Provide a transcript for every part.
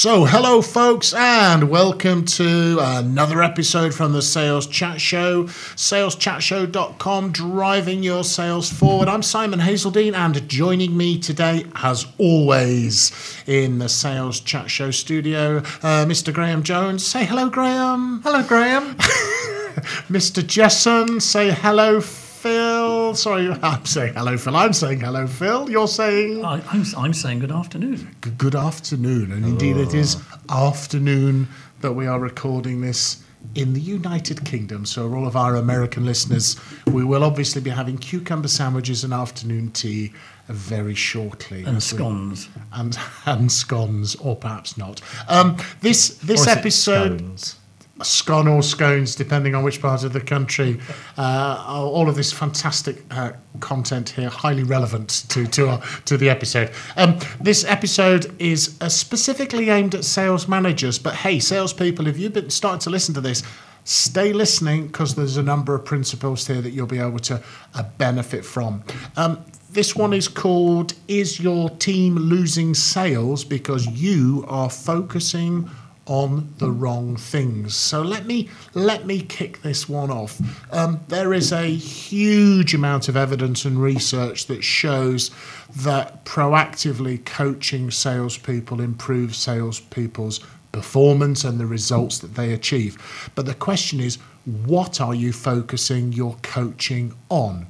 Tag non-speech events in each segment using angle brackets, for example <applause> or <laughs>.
So, hello, folks, and welcome to another episode from the Sales Chat Show. SalesChatShow.com, driving your sales forward. I'm Simon Hazeldine, and joining me today, as always, in the Sales Chat Show studio, uh, Mr. Graham Jones. Say hello, Graham. Hello, Graham. <laughs> Mr. Jesson, say hello, Phil. Sorry, <laughs> I'm saying hello, Phil. I'm saying hello, Phil. You're saying I, I'm, I'm saying good afternoon. G- good afternoon. And indeed, it is afternoon that we are recording this in the United Kingdom. So, for all of our American listeners, we will obviously be having cucumber sandwiches and afternoon tea very shortly. And scones. And, <laughs> and scones, or perhaps not. Um, this this episode scones? Scone or scones, depending on which part of the country. Uh, all of this fantastic uh, content here, highly relevant to to, our, to the episode. Um, this episode is uh, specifically aimed at sales managers, but hey, salespeople, if you've been starting to listen to this. Stay listening because there's a number of principles here that you'll be able to uh, benefit from. Um, this one is called Is Your Team Losing Sales Because You Are Focusing on the wrong things. So let me let me kick this one off. Um, there is a huge amount of evidence and research that shows that proactively coaching salespeople improves salespeople's performance and the results that they achieve. But the question is, what are you focusing your coaching on?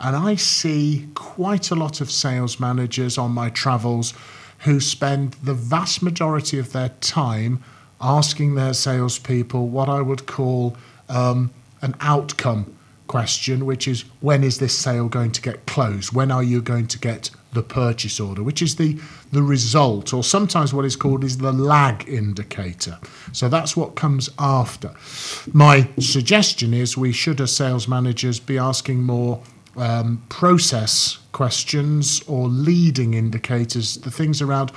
And I see quite a lot of sales managers on my travels who spend the vast majority of their time asking their salespeople what I would call um, an outcome question, which is when is this sale going to get closed? When are you going to get the purchase order, which is the, the result, or sometimes what is called is the lag indicator. So that's what comes after. My suggestion is we should, as sales managers, be asking more um, process questions or leading indicators, the things around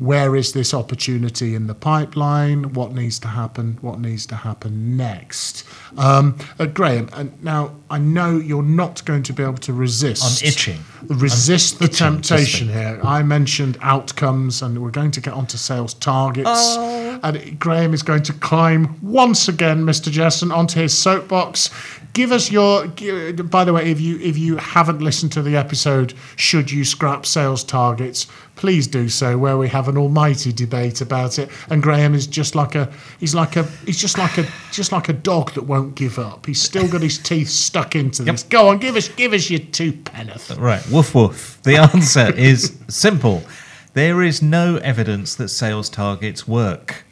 where is this opportunity in the pipeline, what needs to happen, what needs to happen next. Um, uh, Graham, and now I know you're not going to be able to resist. I'm itching. Resist the itching temptation here. I mentioned outcomes, and we're going to get onto sales targets. Oh. And Graham is going to climb once again, Mr. Jesson, onto his soapbox. Give us your. By the way, if you if you haven't listened to the episode, should you scrap sales targets? Please do so, where we have an almighty debate about it. And Graham is just like a he's like a he's just like a just like a dog that won't give up. He's still got his teeth stuck into this. Go on, give us give us your two penneth. Right, woof woof. The answer is simple. There is no evidence that sales targets work.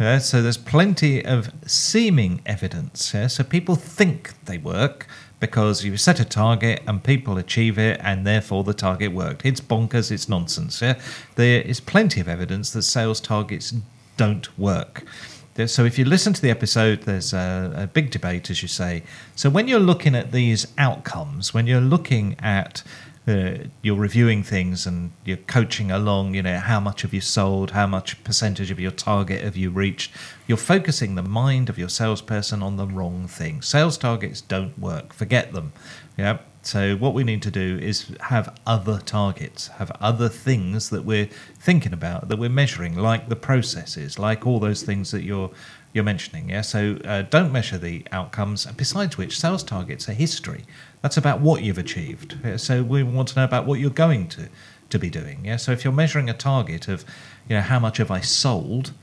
Yeah, so there's plenty of seeming evidence. Yeah? So people think they work because you set a target and people achieve it, and therefore the target worked. It's bonkers. It's nonsense. Yeah? There is plenty of evidence that sales targets don't work. So if you listen to the episode, there's a, a big debate, as you say. So when you're looking at these outcomes, when you're looking at uh, you're reviewing things and you're coaching along, you know, how much have you sold, how much percentage of your target have you reached, you're focusing the mind of your salesperson on the wrong thing. Sales targets don't work, forget them. Yeah. So what we need to do is have other targets, have other things that we're thinking about, that we're measuring, like the processes, like all those things that you're you're mentioning. Yeah. So uh, don't measure the outcomes. Besides which, sales targets are history. That's about what you've achieved. Uh, so we want to know about what you're going to to be doing. Yeah. So if you're measuring a target of, you know, how much have I sold,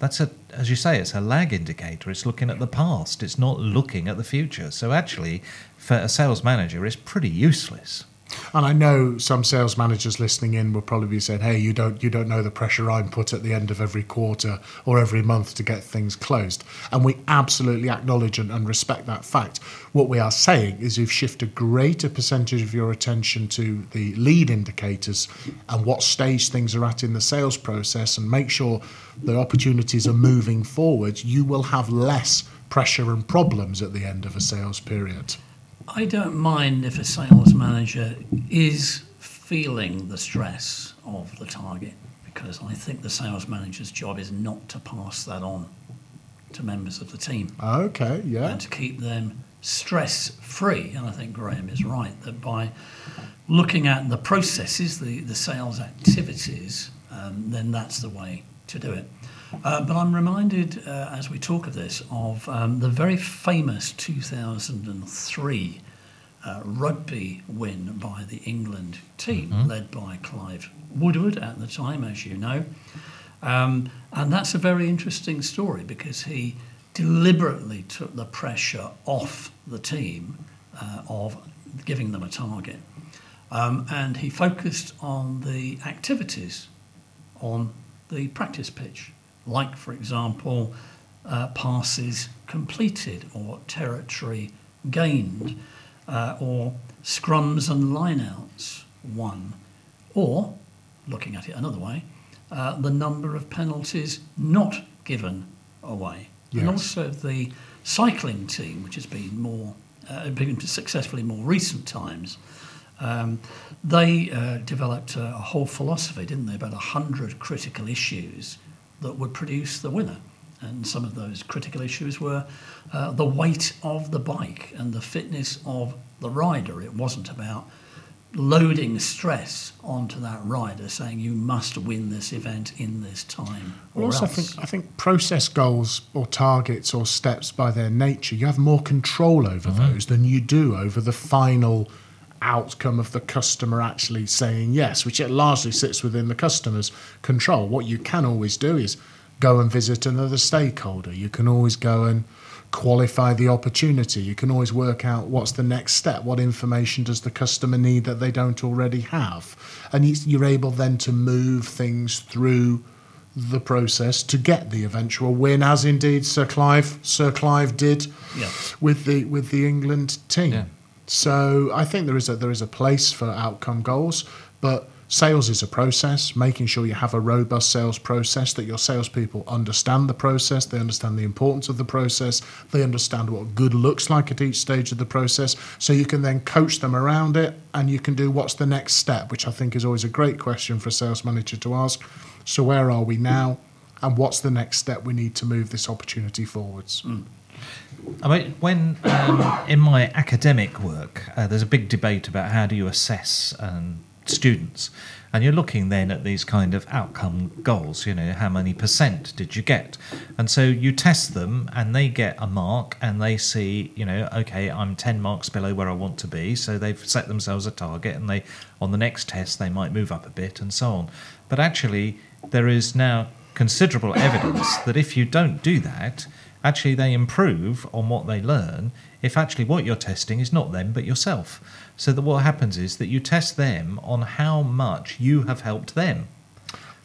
that's a, as you say, it's a lag indicator. It's looking at the past. It's not looking at the future. So actually, for a sales manager, it's pretty useless. And I know some sales managers listening in will probably be saying, "Hey, you don't you don't know the pressure I'm put at the end of every quarter or every month to get things closed." And we absolutely acknowledge and, and respect that fact. What we are saying is, you've shift a greater percentage of your attention to the lead indicators and what stage things are at in the sales process, and make sure the opportunities are moving forward. You will have less pressure and problems at the end of a sales period. I don't mind if a sales manager is feeling the stress of the target because I think the sales manager's job is not to pass that on to members of the team Okay, yeah. and to keep them stress free. And I think Graham is right that by looking at the processes, the, the sales activities, um, then that's the way to do it. Uh, but I'm reminded, uh, as we talk of this, of um, the very famous 2003 uh, rugby win by the England team, led by Clive Woodward at the time, as you know. Um, and that's a very interesting story because he deliberately took the pressure off the team uh, of giving them a target. Um, and he focused on the activities on the practice pitch, like, for example, uh, passes completed or territory gained, uh, or scrums and lineouts won, or, looking at it another way, uh, the number of penalties not given away. And also the cycling team, which has been more uh, been successful in more recent times. Um, they uh, developed a, a whole philosophy, didn't they, about a hundred critical issues that would produce the winner. And some of those critical issues were uh, the weight of the bike and the fitness of the rider. It wasn't about loading stress onto that rider, saying you must win this event in this time. Or also, I think I think process goals or targets or steps by their nature, you have more control over those than you do over the final outcome of the customer actually saying yes, which it largely sits within the customer's control. What you can always do is go and visit another stakeholder. You can always go and qualify the opportunity. You can always work out what's the next step. What information does the customer need that they don't already have? And you- you're able then to move things through the process to get the eventual win, as indeed Sir Clive Sir Clive did Yeah. with the with the England team. Yeah. So I think there is a there is a place for outcome goals, but sales is a process. Making sure you have a robust sales process, that your salespeople understand the process, they understand the importance of the process, they understand what good looks like at each stage of the process, so you can then coach them around it, and you can do what's the next step, which I think is always a great question for a sales manager to ask. So where are we now? And what's the next step we need to move this opportunity forwards? Mm. I mean, when um, in my academic work, uh, there's a big debate about how do you assess um, students, and you're looking then at these kind of outcome goals. You know, how many percent did you get? And so you test them, and they get a mark, and they see, you know, okay, I'm ten marks below where I want to be, so they've set themselves a target, and they on the next test they might move up a bit, and so on. But actually, there is now considerable evidence that if you don't do that, actually they improve on what they learn if actually what you're testing is not them but yourself. So that what happens is that you test them on how much you have helped them.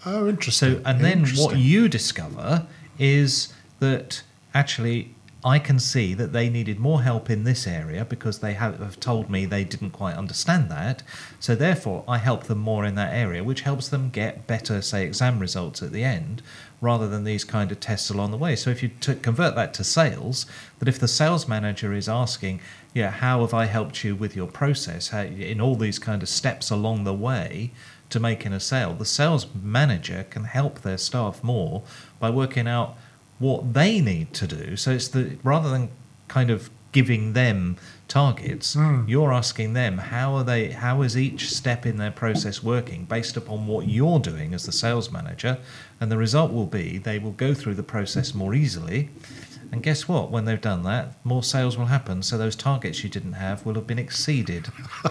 Oh, interesting. So and then what you discover is that actually I can see that they needed more help in this area because they have, told me they didn't quite understand that. So therefore, I help them more in that area, which helps them get better, say, exam results at the end, rather than these kind of tests along the way. So if you t- convert that to sales, that if the sales manager is asking, yeah, how have I helped you with your process, how, in all these kind of steps along the way to making a sale, the sales manager can help their staff more by working out what they need to do. So it's the rather than kind of giving them targets, hmm. you're asking them how are they how is each step in their process working based upon what you're doing as the sales manager, and the result will be they will go through the process more easily. And guess what? When they've done that, more sales will happen. So those targets you didn't have will have been exceeded. <laughs>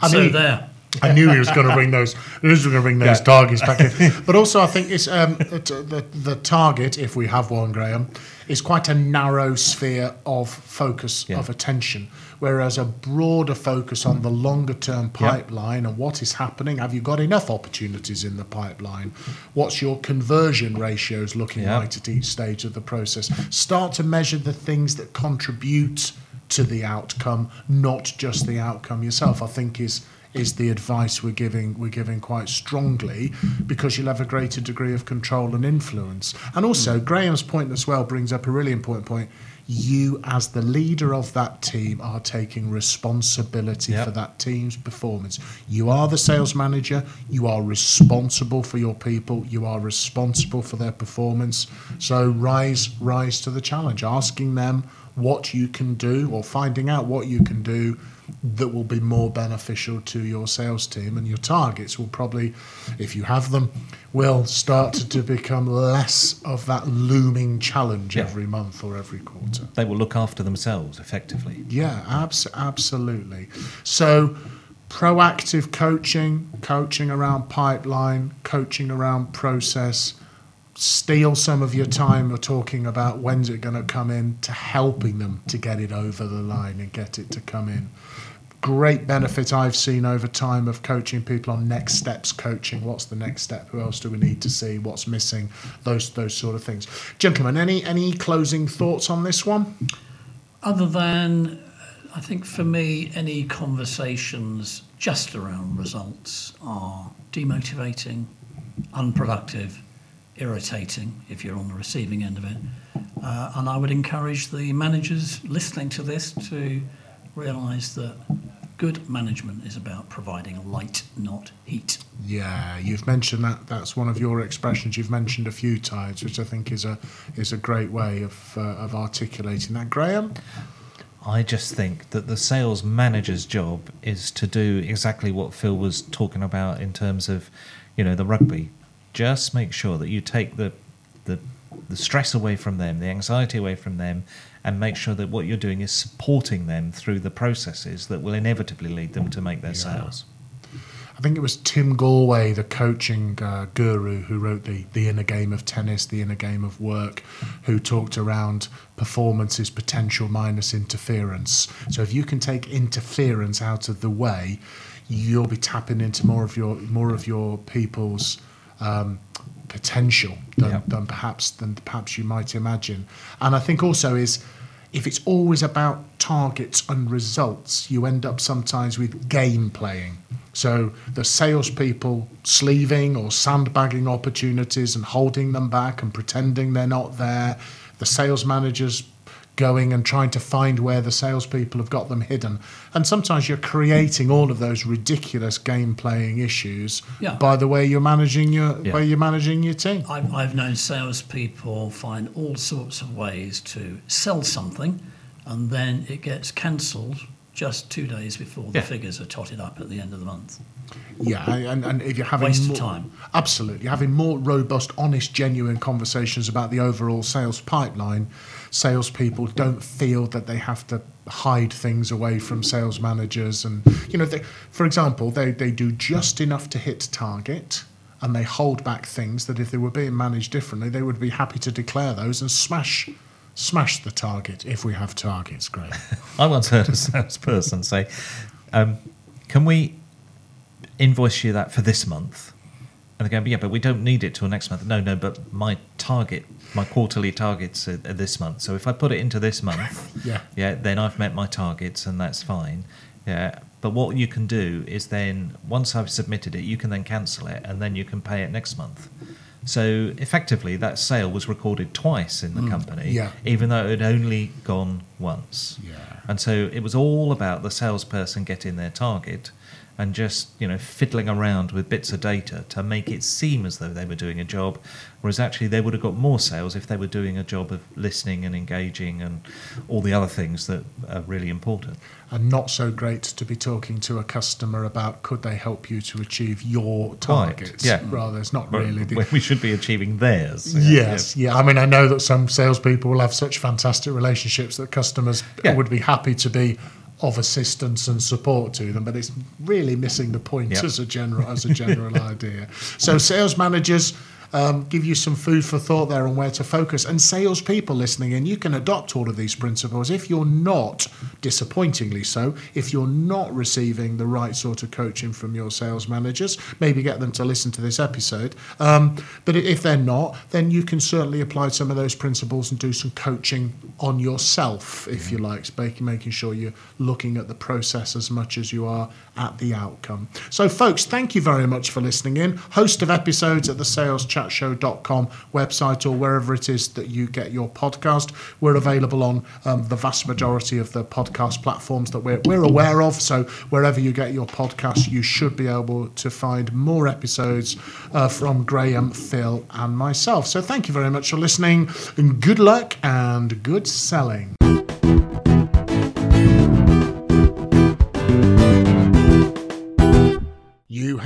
I so mean- there. I knew he was going to bring those. He was going to bring those Yeah. targets back in. <laughs> But also, I think it's um, the, the target, if we have one, Graham, is quite a narrow sphere of focus Yeah. of attention. Whereas a broader focus on the longer term pipeline and what is happening. Have you got enough opportunities in the pipeline? What's your conversion ratios looking Yeah. like at each stage of the process? Start to measure the things that contribute to the outcome, not just the outcome yourself. I think is is the advice we're giving we're giving quite strongly because you'll have a greater degree of control and influence. And also hmm. Graham's point as well brings up a really important point. You as the leader of that team are taking responsibility Yep. for that team's performance. You are the sales manager, you are responsible for your people, you are responsible for their performance. So rise rise to the challenge, asking them what you can do or finding out what you can do that will be more beneficial to your sales team and your targets will probably if you have them will start to become less of that looming challenge Yeah. every month or every quarter. They will look after themselves effectively. Yeah, abs- absolutely. So, proactive coaching, coaching around pipeline, coaching around process, steal some of your time of talking about when's it going to come in to helping them to get it over the line and get it to come in. Great benefit I've seen over time of coaching people on next steps coaching. What's the next step? Who else do we need to see? What's missing? Those those sort of things. Gentlemen, any any closing thoughts on this one? Other than, I think for me, any conversations just around results are demotivating, unproductive, irritating if you're on the receiving end of it. Uh, and I would encourage the managers listening to this to realise that good management is about providing light, not heat. Yeah, you've mentioned that. That's one of your expressions. You've mentioned a few times, which I think is a is a great way of uh, of articulating that. Graham. I just think that the sales manager's job is to do exactly what Phil was talking about in terms of, you know, the rugby. Just make sure that you take the the the stress away from them, the anxiety away from them, and make sure that what you're doing is supporting them through the processes that will inevitably lead them to make their sales. I think it was Tim Gallwey, the coaching uh, guru, who wrote the the inner game of tennis, the inner game of work, who talked around performance is potential minus interference. So if you can take interference out of the way, you'll be tapping into more of your more of your people's um, potential than, Yeah. than perhaps than perhaps you might imagine. And I think also is if it's always about targets and results, you end up sometimes with game playing. So the salespeople sleeving or sandbagging opportunities and holding them back and pretending they're not there. The sales managers going and trying to find where the salespeople have got them hidden. And sometimes you're creating all of those ridiculous game playing issues Yeah. by the way you're managing your Yeah. way you're managing your team. I've, I've known salespeople find all sorts of ways to sell something, and then it gets cancelled just two days before the Yeah. figures are totted up at the end of the month. Yeah, and, and if you're having Waste of more, time. absolutely having more robust, honest, genuine conversations about the overall sales pipeline, salespeople don't feel that they have to hide things away from sales managers, and you know, they, for example, they they do just enough to hit target. And they hold back things that if they were being managed differently, they would be happy to declare those and smash, smash the target if we have targets. Great. <laughs> I once heard a salesperson say, um, "Can we invoice you that for this month?" And they go, "Yeah, but we don't need it till next month." No, no, but my target, my quarterly targets are, are this month. So if I put it into this month, <laughs> Yeah. yeah, then I've met my targets, and that's fine. Yeah, but what you can do is then once I've submitted it, you can then cancel it, and then you can pay it next month. So effectively, that sale was recorded twice in the mm. company, yeah. even though it had only gone once. Yeah. And so it was all about the salesperson getting their target and just, you know, fiddling around with bits of data to make it seem as though they were doing a job, whereas actually they would have got more sales if they were doing a job of listening and engaging and all the other things that are really important. and not so great to be talking to a customer about could they help you to achieve your Right, targets yeah. rather it's not really the we should be achieving theirs. yes yeah. i mean i know that some salespeople will have such fantastic relationships that customers Yeah. would be happy to be of assistance and support to them but it's really missing the point Yep. as a general as a general <laughs> idea so sales managers um, give you some food for thought there on where to focus. And salespeople listening in, you can adopt all of these principles if you're not, disappointingly so, if you're not receiving the right sort of coaching from your sales managers, maybe get them to listen to this episode. Um, but if they're not, then you can certainly apply some of those principles and do some coaching on yourself, if you like, making, sure you're looking at the process as much as you are at the outcome. So, folks, thank you very much for listening in. Host of episodes at the saleschatshow.com website or wherever it is that you get your podcast. We're available on um, the vast majority of the podcast platforms that we're, we're aware of. So, wherever you get your podcast, you should be able to find more episodes uh, from Graham, Phil, and myself. So, thank you very much for listening, and good luck and good selling.